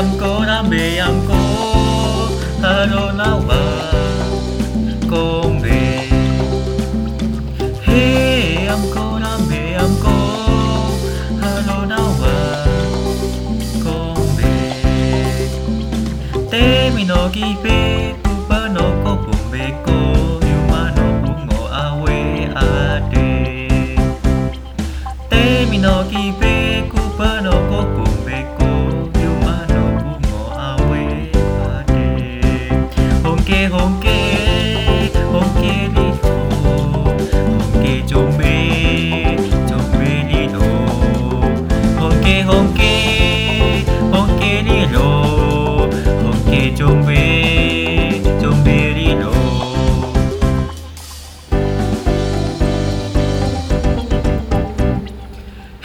amko dame amko haronawa kombe he amko dame amko haronawa kombe te mi no kipe kupa no ko pumbe ko.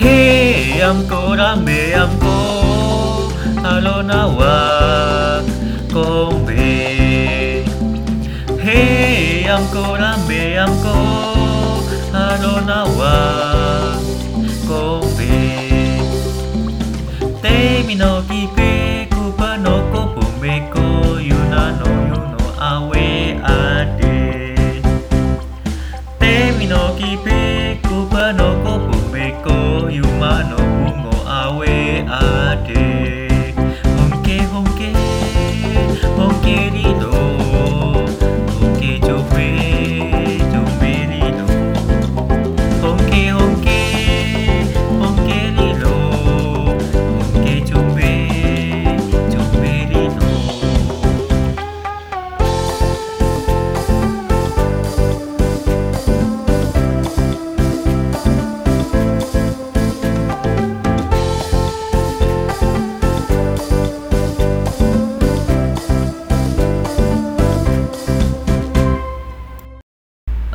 Hiamko ramiamko alonawa kombe Hiamko ramiamko alonawa kombe Te mino kipe kupa no kopumeko yuna no yuno awe ade Te mino kipe kupa no kopumeko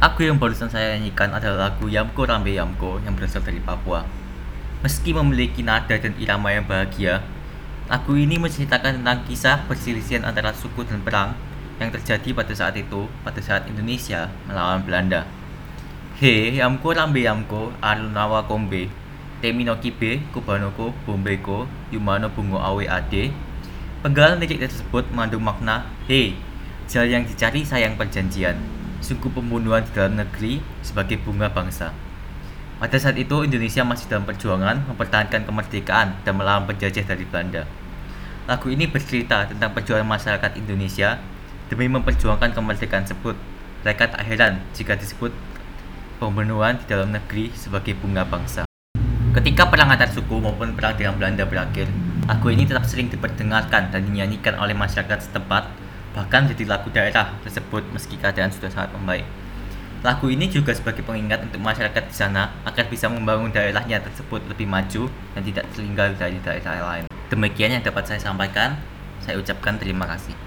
Lagu yang barusan saya nyanyikan adalah lagu Yamko Rambe Yamko yang berasal dari Papua. Meski memiliki nada dan irama yang bahagia, lagu ini menceritakan tentang kisah perselisihan antara suku dan perang yang terjadi pada saat itu, pada saat Indonesia melawan Belanda. He, Yamko Rambe Yamko, Arunawa Kombe, Temino Kibe, Kubanoko, Bombeko, Yumano Bungo Awe Ade. Penggalan lirik tersebut mengandung makna, Hei, jalan yang dicari sayang perjanjian, sungguh pembunuhan di dalam negeri sebagai bunga bangsa. Pada saat itu Indonesia masih dalam perjuangan mempertahankan kemerdekaan dan melawan penjajah dari Belanda. Lagu ini bercerita tentang perjuangan masyarakat Indonesia demi memperjuangkan kemerdekaan tersebut. Mereka tak heran jika disebut pembunuhan di dalam negeri sebagai bunga bangsa. Ketika perang antar suku maupun perang dengan Belanda berakhir, lagu ini tetap sering diperdengarkan dan dinyanyikan oleh masyarakat setempat, bahkan jadi lagu daerah tersebut meski keadaan sudah sangat membaik. Lagu ini juga sebagai pengingat untuk masyarakat di sana agar bisa membangun daerahnya tersebut lebih maju dan tidak tertinggal dari daerah lain. Demikian yang dapat saya sampaikan. Saya ucapkan terima kasih.